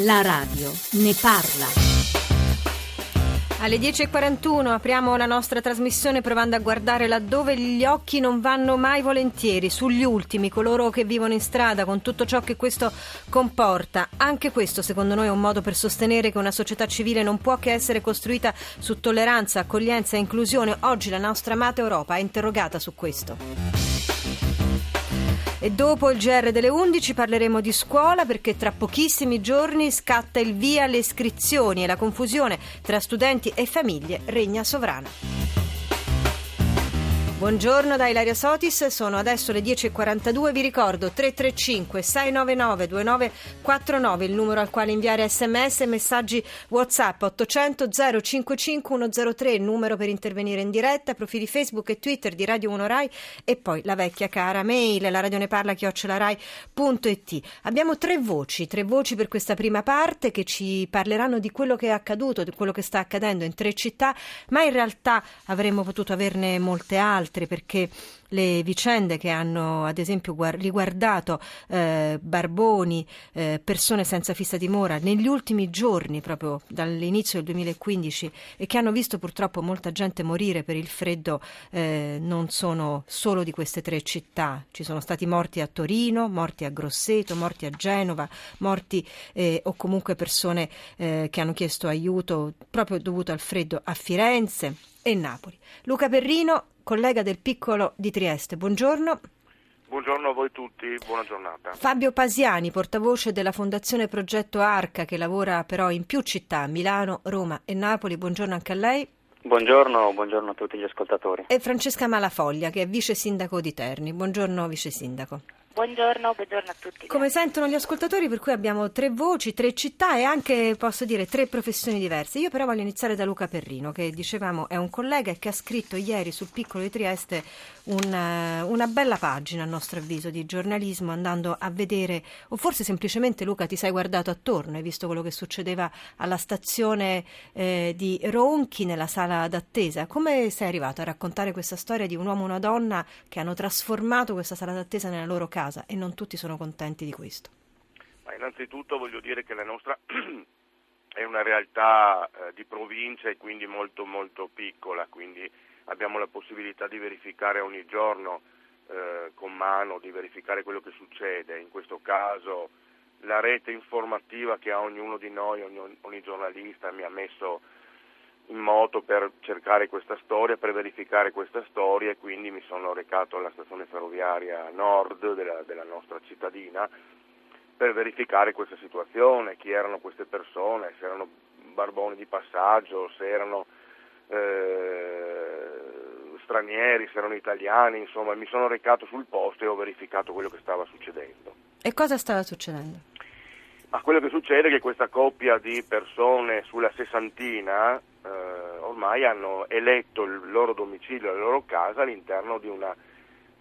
La radio ne parla. Alle 10.41 apriamo la nostra trasmissione provando a guardare laddove gli occhi non vanno mai volentieri, sugli ultimi, coloro che vivono in strada, con tutto ciò che questo comporta. Anche questo secondo noi è un modo per sostenere che una società civile non può che essere costruita su tolleranza, accoglienza e inclusione. Oggi la nostra amata Europa è interrogata su questo. E dopo il GR delle 11 parleremo di scuola perché tra pochissimi giorni scatta il via alle iscrizioni e la confusione tra studenti e famiglie regna sovrana. Buongiorno da Ilaria Sotis, sono adesso le 10.42, vi ricordo 335 699 2949 il numero al quale inviare sms e messaggi whatsapp 800 055 103 il numero per intervenire in diretta, profili Facebook e Twitter di Radio 1 Rai e poi la vecchia cara mail, la radio ne parla chiocciolarai.it. Abbiamo tre voci, tre voci per questa prima parte che ci parleranno di quello che è accaduto, di quello che sta accadendo in tre città, ma in realtà avremmo potuto averne molte altre altre perché le vicende che hanno ad esempio riguardato eh, barboni, eh, persone senza fissa dimora negli ultimi giorni, proprio dall'inizio del 2015, e che hanno visto purtroppo molta gente morire per il freddo, eh, non sono solo di queste tre città. Ci sono stati morti a Torino, morti a Grosseto, morti a Genova, morti eh, o comunque persone eh, che hanno chiesto aiuto proprio dovuto al freddo a Firenze e Napoli. Luca Perrino collega del Piccolo di Trieste. Buongiorno. Buongiorno a voi tutti, buona giornata. Fabio Pasiani, portavoce della Fondazione Progetto Arca, che lavora però in più città, Milano, Roma e Napoli. Buongiorno anche a lei. Buongiorno, buongiorno a tutti gli ascoltatori. E Francesca Malafoglia, che è vice sindaco di Terni. Buongiorno, vice sindaco. Buongiorno, buongiorno, a tutti. Come sentono gli ascoltatori, per cui abbiamo tre voci, tre città e anche, posso dire, tre professioni diverse. Io però voglio iniziare da Luca Perrino, che dicevamo è un collega che ha scritto ieri sul Piccolo di Trieste una, una bella pagina, a nostro avviso, di giornalismo, andando a vedere, o forse semplicemente Luca ti sei guardato attorno, hai visto quello che succedeva alla stazione eh, di Ronchi, nella sala d'attesa. Come sei arrivato a raccontare questa storia di un uomo e una donna che hanno trasformato questa sala d'attesa nella loro casa? casa e non tutti sono contenti di questo. Ma innanzitutto voglio dire che la nostra è una realtà eh, di provincia e quindi molto molto piccola, quindi abbiamo la possibilità di verificare ogni giorno eh, con mano, di verificare quello che succede. In questo caso la rete informativa che ha ognuno di noi, ogni, ogni giornalista mi ha messo in moto per cercare questa storia, per verificare questa storia e quindi mi sono recato alla stazione ferroviaria nord della, della nostra cittadina per verificare questa situazione, chi erano queste persone, se erano barboni di passaggio, se erano eh, stranieri, se erano italiani, insomma mi sono recato sul posto e ho verificato quello che stava succedendo. E cosa stava succedendo? Ma quello che succede è che questa coppia di persone sulla sessantina eh, ormai hanno eletto il loro domicilio, la loro casa all'interno di una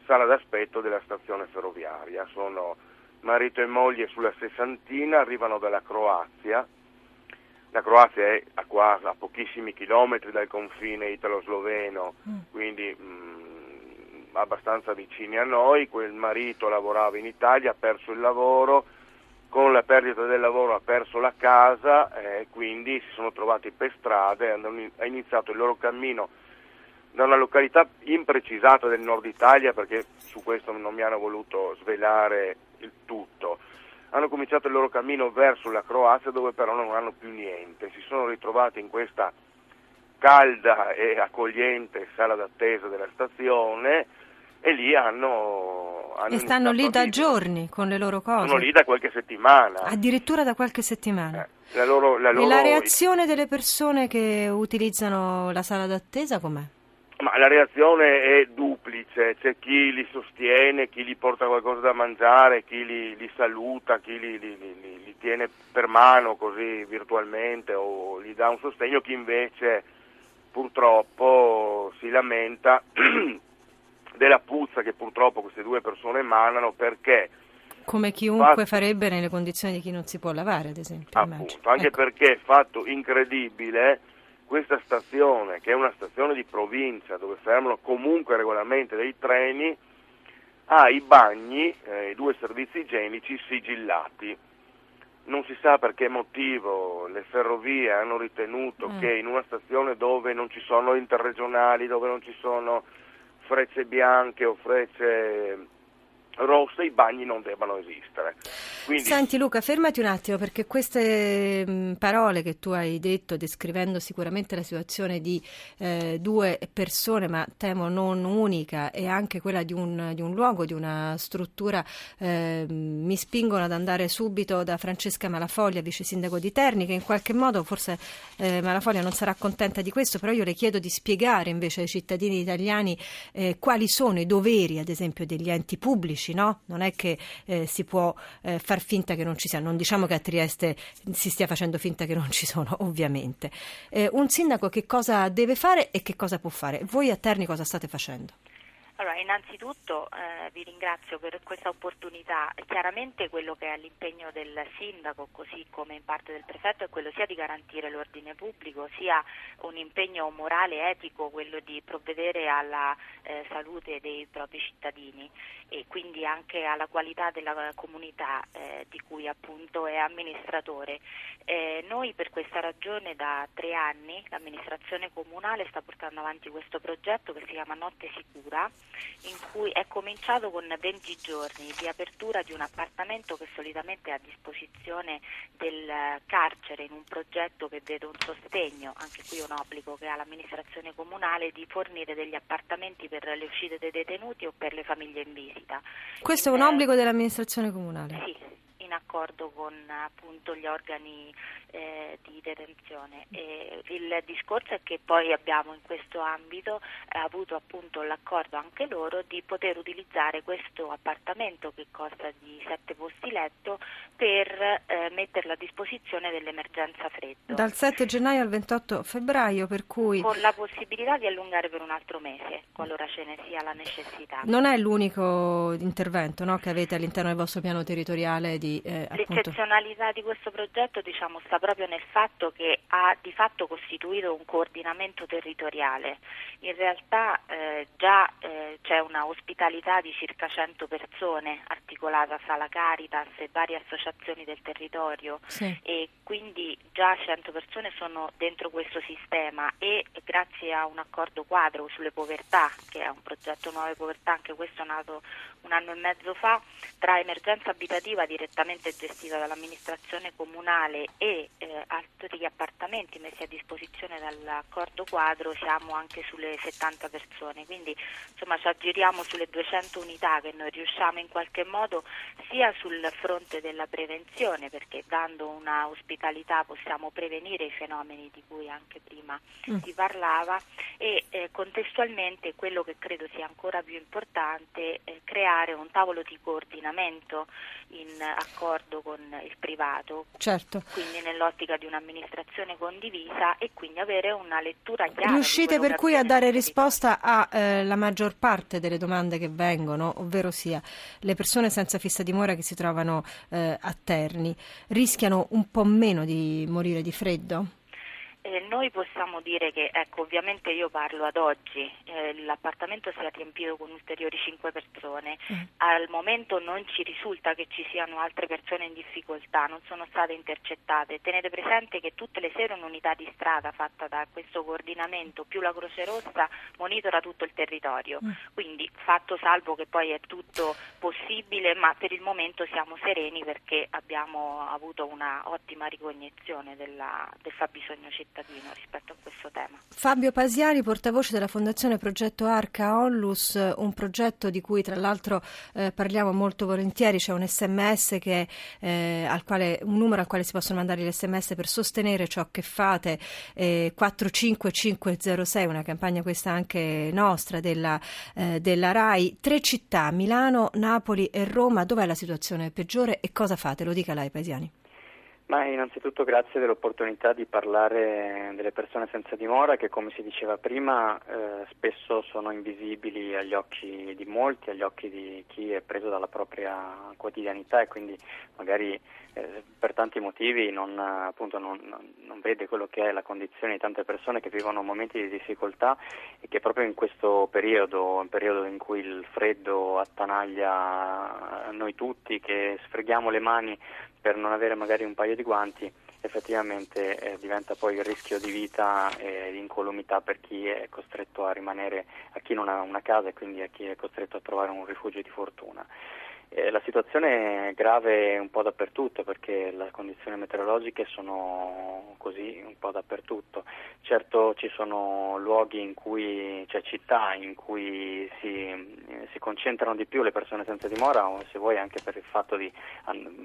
sala d'aspetto della stazione ferroviaria. Sono marito e moglie sulla sessantina, arrivano dalla Croazia. La Croazia è a, qua, a pochissimi chilometri dal confine italo-sloveno, mm. quindi mh, mm, abbastanza vicini a noi. Quel marito lavorava in Italia, ha perso il lavoro, con la perdita del lavoro ha perso la casa e eh, quindi si sono trovati per strada e hanno iniziato il loro cammino da una località imprecisata del nord Italia perché su questo non mi hanno voluto svelare il tutto. Hanno cominciato il loro cammino verso la Croazia dove però non hanno più niente, si sono ritrovati in questa calda e accogliente sala d'attesa della stazione e lì hanno e stanno lì da giorni con le loro cose? Sono lì da qualche settimana. Addirittura da qualche settimana. Eh, la loro, la loro... E la reazione delle persone che utilizzano la sala d'attesa com'è? Ma la reazione è duplice, c'è chi li sostiene, chi gli porta qualcosa da mangiare, chi li, li saluta, chi li, li, li, tiene per mano così virtualmente o gli dà un sostegno, chi invece purtroppo si lamenta della puzza che purtroppo queste due persone emanano perché come chiunque fatto, farebbe nelle condizioni di chi non si può lavare, ad esempio. Appunto, anche ecco. perché fatto incredibile, questa stazione, che è una stazione di provincia dove fermano comunque regolarmente dei treni, ha i bagni, eh, i due servizi igienici sigillati. non si sa per che motivo le ferrovie hanno ritenuto mm. che in una stazione dove non ci sono interregionali, dove non ci sono frecce bianche o frecce rosse i bagni non debbano esistere. Quindi... Senti Luca, fermati un attimo perché queste mm, parole che tu hai detto descrivendo sicuramente la situazione di eh, due persone, ma temo non unica, e anche quella di un, di un luogo, di una struttura, eh, mi spingono ad andare subito da Francesca Malafoglia, vice sindaco di Terni, che in qualche modo forse eh, Malafoglia non sarà contenta di questo, però io le chiedo di spiegare invece ai cittadini italiani eh, quali sono i doveri, ad esempio, degli enti pubblici pubblici, no? Non è che eh, si può eh, far finta che non ci siano. Non diciamo che a Trieste si stia facendo finta che non ci sono, ovviamente. Eh, un sindaco che cosa deve fare e che cosa può fare? Voi a Terni cosa state facendo? Allora, innanzitutto eh, vi ringrazio per questa opportunità. Chiaramente quello che è l'impegno del sindaco, così come in parte del prefetto, è quello sia di garantire l'ordine pubblico, sia un impegno morale etico, quello di provvedere alla eh, salute dei propri cittadini e quindi anche alla qualità della comunità eh, di cui appunto è amministratore. Eh, noi per questa ragione da tre anni l'amministrazione comunale sta portando avanti questo progetto che si chiama Notte Sicura in cui è cominciato con 20 giorni di apertura di un appartamento che solitamente è a disposizione del carcere in un progetto che vede un sostegno, anche qui un obbligo che ha l'amministrazione comunale di fornire degli appartamenti per le uscite dei detenuti o per le famiglie in visita. Questo è un obbligo dell'amministrazione comunale? Sì, in accordo con appunto gli organi eh, di detenzione. E il discorso è che poi abbiamo in questo ambito eh, avuto appunto l'accordo anche loro di poter utilizzare questo appartamento che costa di 7 posti letto per eh, metterlo a disposizione dell'emergenza freddo. Dal 7 gennaio al 28 febbraio per cui... Con la possibilità di allungare per un altro mese, qualora ce ne sia la necessità. Non è l'unico intervento no, che avete all'interno del vostro piano territoriale di... Eh, L'eccezionalità di questo progetto diciamo, sta proprio nel fatto che ha di fatto costituito un coordinamento territoriale. In realtà eh, già eh, c'è una ospitalità di circa 100 persone articolata fra la Caritas e varie associazioni del territorio sì. e quindi già 100 persone sono dentro questo sistema e grazie a un accordo quadro sulle povertà, che è un progetto Nuove Povertà, anche questo è nato un anno e mezzo fa, tra emergenza abitativa direttamente gestita dall'amministrazione comunale e eh, altri appartamenti messi a disposizione dall'accordo quadro siamo anche sulle 70 persone, quindi insomma ci aggiriamo sulle 200 unità che noi riusciamo in qualche modo sia sul fronte della prevenzione perché dando una ospitalità possiamo prevenire i fenomeni di cui anche prima mm. si parlava e eh, contestualmente quello che credo sia ancora più importante è creare un tavolo di coordinamento in accordo con il privato, certo. quindi nell'ottica di un'amministrazione condivisa e quindi avere una lettura chiara. Riuscite per cui a dare risposta alla eh, maggior parte delle domande che vengono, ovvero sia le persone senza fissa dimora che si trovano eh, a Terni, rischiano un po' meno di morire di freddo? Eh, noi possiamo dire che, ecco, ovviamente io parlo ad oggi, eh, l'appartamento si è riempito con ulteriori 5 persone, mm. al momento non ci risulta che ci siano altre persone in difficoltà, non sono state intercettate. Tenete presente che tutte le sere un'unità di strada fatta da questo coordinamento più la Croce Rossa monitora tutto il territorio, mm. quindi fatto salvo che poi è tutto possibile, ma per il momento siamo sereni perché abbiamo avuto una ottima ricognizione della, del fabbisogno cittadino cittadino rispetto a questo tema. Fabio Pasiani, portavoce della Fondazione Progetto Arca Onlus, un progetto di cui tra l'altro eh, parliamo molto volentieri, c'è un sms che, eh, al quale, un numero al quale si possono mandare gli sms per sostenere ciò che fate, eh, 45506, una campagna questa anche nostra della, eh, della RAI, tre città, Milano, Napoli e Roma, dov'è la situazione peggiore e cosa fate? Lo dica lei Pasiani. Ma innanzitutto grazie dell'opportunità di parlare delle persone senza dimora che come si diceva prima eh, spesso sono invisibili agli occhi di molti, agli occhi di chi è preso dalla propria quotidianità e quindi magari eh, per tanti motivi non, appunto, non, non, vede quello che è la condizione di tante persone che vivono momenti di difficoltà e che proprio in questo periodo, un periodo in cui il freddo attanaglia noi tutti, che sfreghiamo le mani per non avere magari un paio di guanti, effettivamente eh, diventa poi il rischio di vita e di incolumità per chi è costretto a rimanere, a chi non ha una casa e quindi a chi è costretto a trovare un rifugio di fortuna. Eh, la situazione è grave un po' dappertutto perché le condizioni meteorologiche sono così un po' dappertutto. Certo ci sono luoghi in cui, cioè città in cui si, eh, si concentrano di più le persone senza dimora o se vuoi anche per il fatto di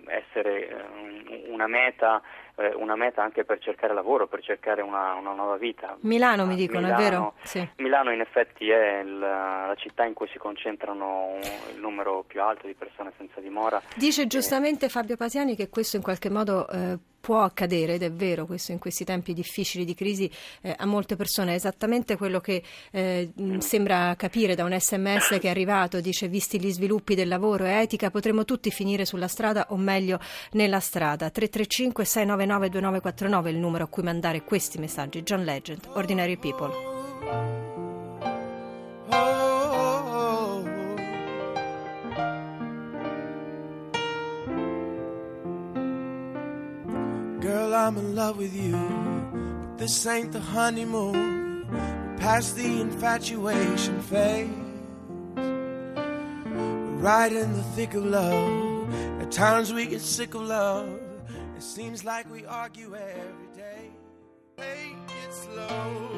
essere eh, una meta, eh, una meta anche per cercare lavoro, per cercare una, una nuova vita. Milano mi dicono, Milano, è vero? Sì. Milano in effetti è il, la città in cui si concentrano il numero più alto di persone senza dimora. Dice giustamente Fabio Pasiani che questo in qualche modo eh, può accadere ed è vero questo in questi tempi difficili di crisi eh, a molte persone è esattamente quello che eh, sembra capire da un sms che è arrivato dice visti gli sviluppi del lavoro e etica potremo tutti finire sulla strada o meglio nella strada. 335 699 2949 è il numero a cui mandare questi messaggi. John Legend Ordinary People Girl, I'm in love with you. But this ain't the honeymoon. Past the infatuation phase. We're right in the thick of love. At times we get sick of love. It seems like we argue every day. Take it slow.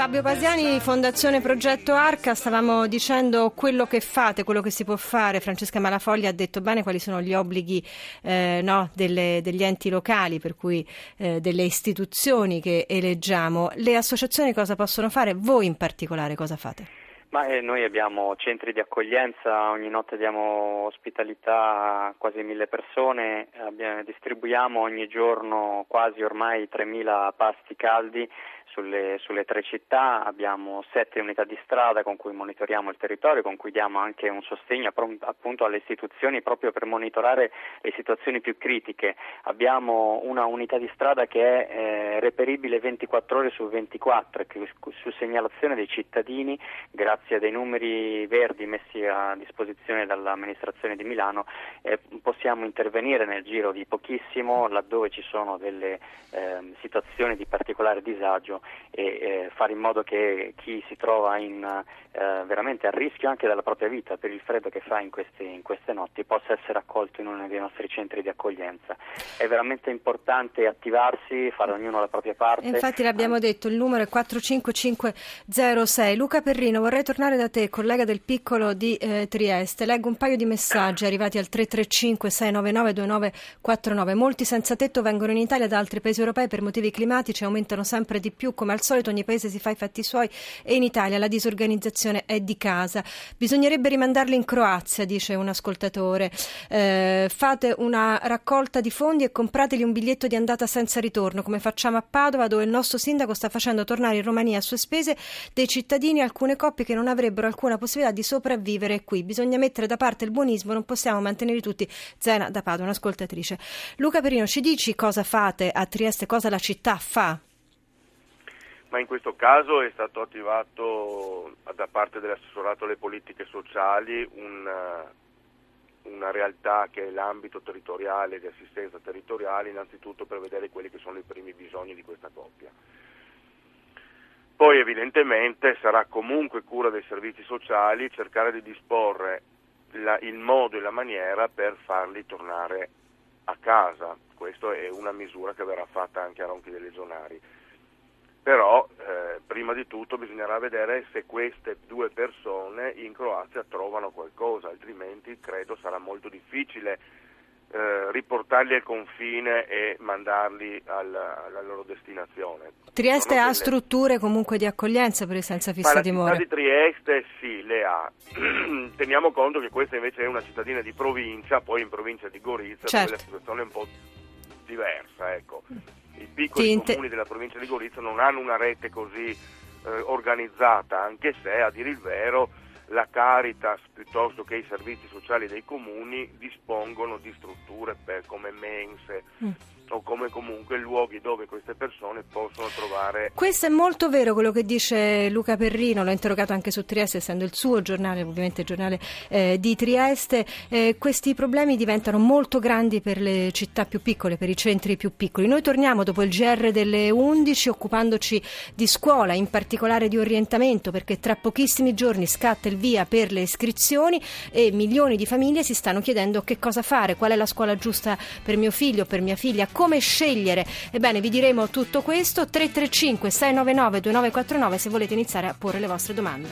Fabio Pasiani, Fondazione Progetto Arca, stavamo dicendo quello che fate, quello che si può fare. Francesca Malafoglia ha detto bene quali sono gli obblighi eh, no, delle, degli enti locali, per cui eh, delle istituzioni che eleggiamo. Le associazioni cosa possono fare? Voi in particolare cosa fate? Ma eh, noi abbiamo centri di accoglienza, ogni notte diamo ospitalità a quasi mille persone, abbiamo, distribuiamo ogni giorno quasi ormai 3.000 pasti caldi sulle, sulle, tre città, abbiamo sette unità di strada con cui monitoriamo il territorio, con cui diamo anche un sostegno appunto alle istituzioni proprio per monitorare le situazioni più critiche. Abbiamo una unità di strada che è eh, reperibile 24 ore su 24 che su segnalazione dei cittadini, grazie a dei numeri verdi messi a disposizione dall'amministrazione di Milano, eh, possiamo intervenire nel giro di pochissimo laddove ci sono delle eh, situazioni di particolare disagio e eh, fare in modo che chi si trova in, eh, veramente a rischio anche della propria vita per il freddo che fa in queste, in queste notti possa essere accolto in uno dei nostri centri di accoglienza. È veramente importante attivarsi, fare ognuno la propria parte. Infatti l'abbiamo detto, il numero è 45506. Luca Perrino, vorrei tornare da te, collega del piccolo di eh, Trieste. Leggo un paio di messaggi arrivati al 335 699 2949. Molti senza tetto vengono in Italia da altri paesi europei per motivi climatici e aumentano sempre di più come al solito ogni paese si fa i fatti suoi e in Italia la disorganizzazione è di casa. Bisognerebbe rimandarli in Croazia, dice un ascoltatore. Eh, fate una raccolta di fondi e comprateli un biglietto di andata senza ritorno, come facciamo a Padova, dove il nostro sindaco sta facendo tornare in Romania a sue spese dei cittadini alcune coppie che non avrebbero alcuna possibilità di sopravvivere qui. Bisogna mettere da parte il buonismo, non possiamo mantenere tutti. Zena da Padova, un'ascoltatrice. Luca Perino, ci dici cosa fate a Trieste, cosa la città fa? Ma in questo caso è stato attivato da parte dell'assessorato alle politiche sociali un, una realtà che è l'ambito territoriale di assistenza territoriale, innanzitutto per vedere quelli che sono i primi bisogni di questa coppia. Poi evidentemente sarà comunque cura dei servizi sociali cercare di disporre la, il modo e la maniera per farli tornare a casa. Questa è una misura che verrà fatta anche a Ronchi dei Legionari però eh, prima di tutto bisognerà vedere se queste due persone in Croazia trovano qualcosa, altrimenti credo sarà molto difficile eh, riportarli al confine e mandarli alla, alla loro destinazione. Trieste ha delle... strutture comunque di accoglienza per i senza fissa dimora? La città di Trieste sì, le ha. Teniamo conto che questa invece è una cittadina di provincia, poi in provincia di Gorizia, Certo. dove la situazione è un po' diversa. Ecco. I piccoli Ti inte- comuni della provincia di Gorizia non hanno una rete così eh, organizzata, anche se a dire il vero la Caritas piuttosto che i servizi sociali dei comuni dispongono di strutture per- come mense Mm. O come comunque luoghi dove queste persone possono trovare Questo è molto vero quello che dice Luca Perrino, l'ho interrogato anche su Trieste, essendo il suo giornale, ovviamente il giornale eh, di Trieste. Eh, questi problemi diventano molto grandi per le città più piccole, per i centri più piccoli. Noi torniamo dopo il GR delle 11 occupandoci di scuola, in particolare di orientamento, perché tra pochissimi giorni scatta il via per le iscrizioni e milioni di famiglie si stanno chiedendo che cosa fare, qual è la scuola giusta per mio figlio, per mia figlia, come scegliere. Ebbene, vi diremo tutto questo 335 699 2949 se volete iniziare a porre le vostre domande.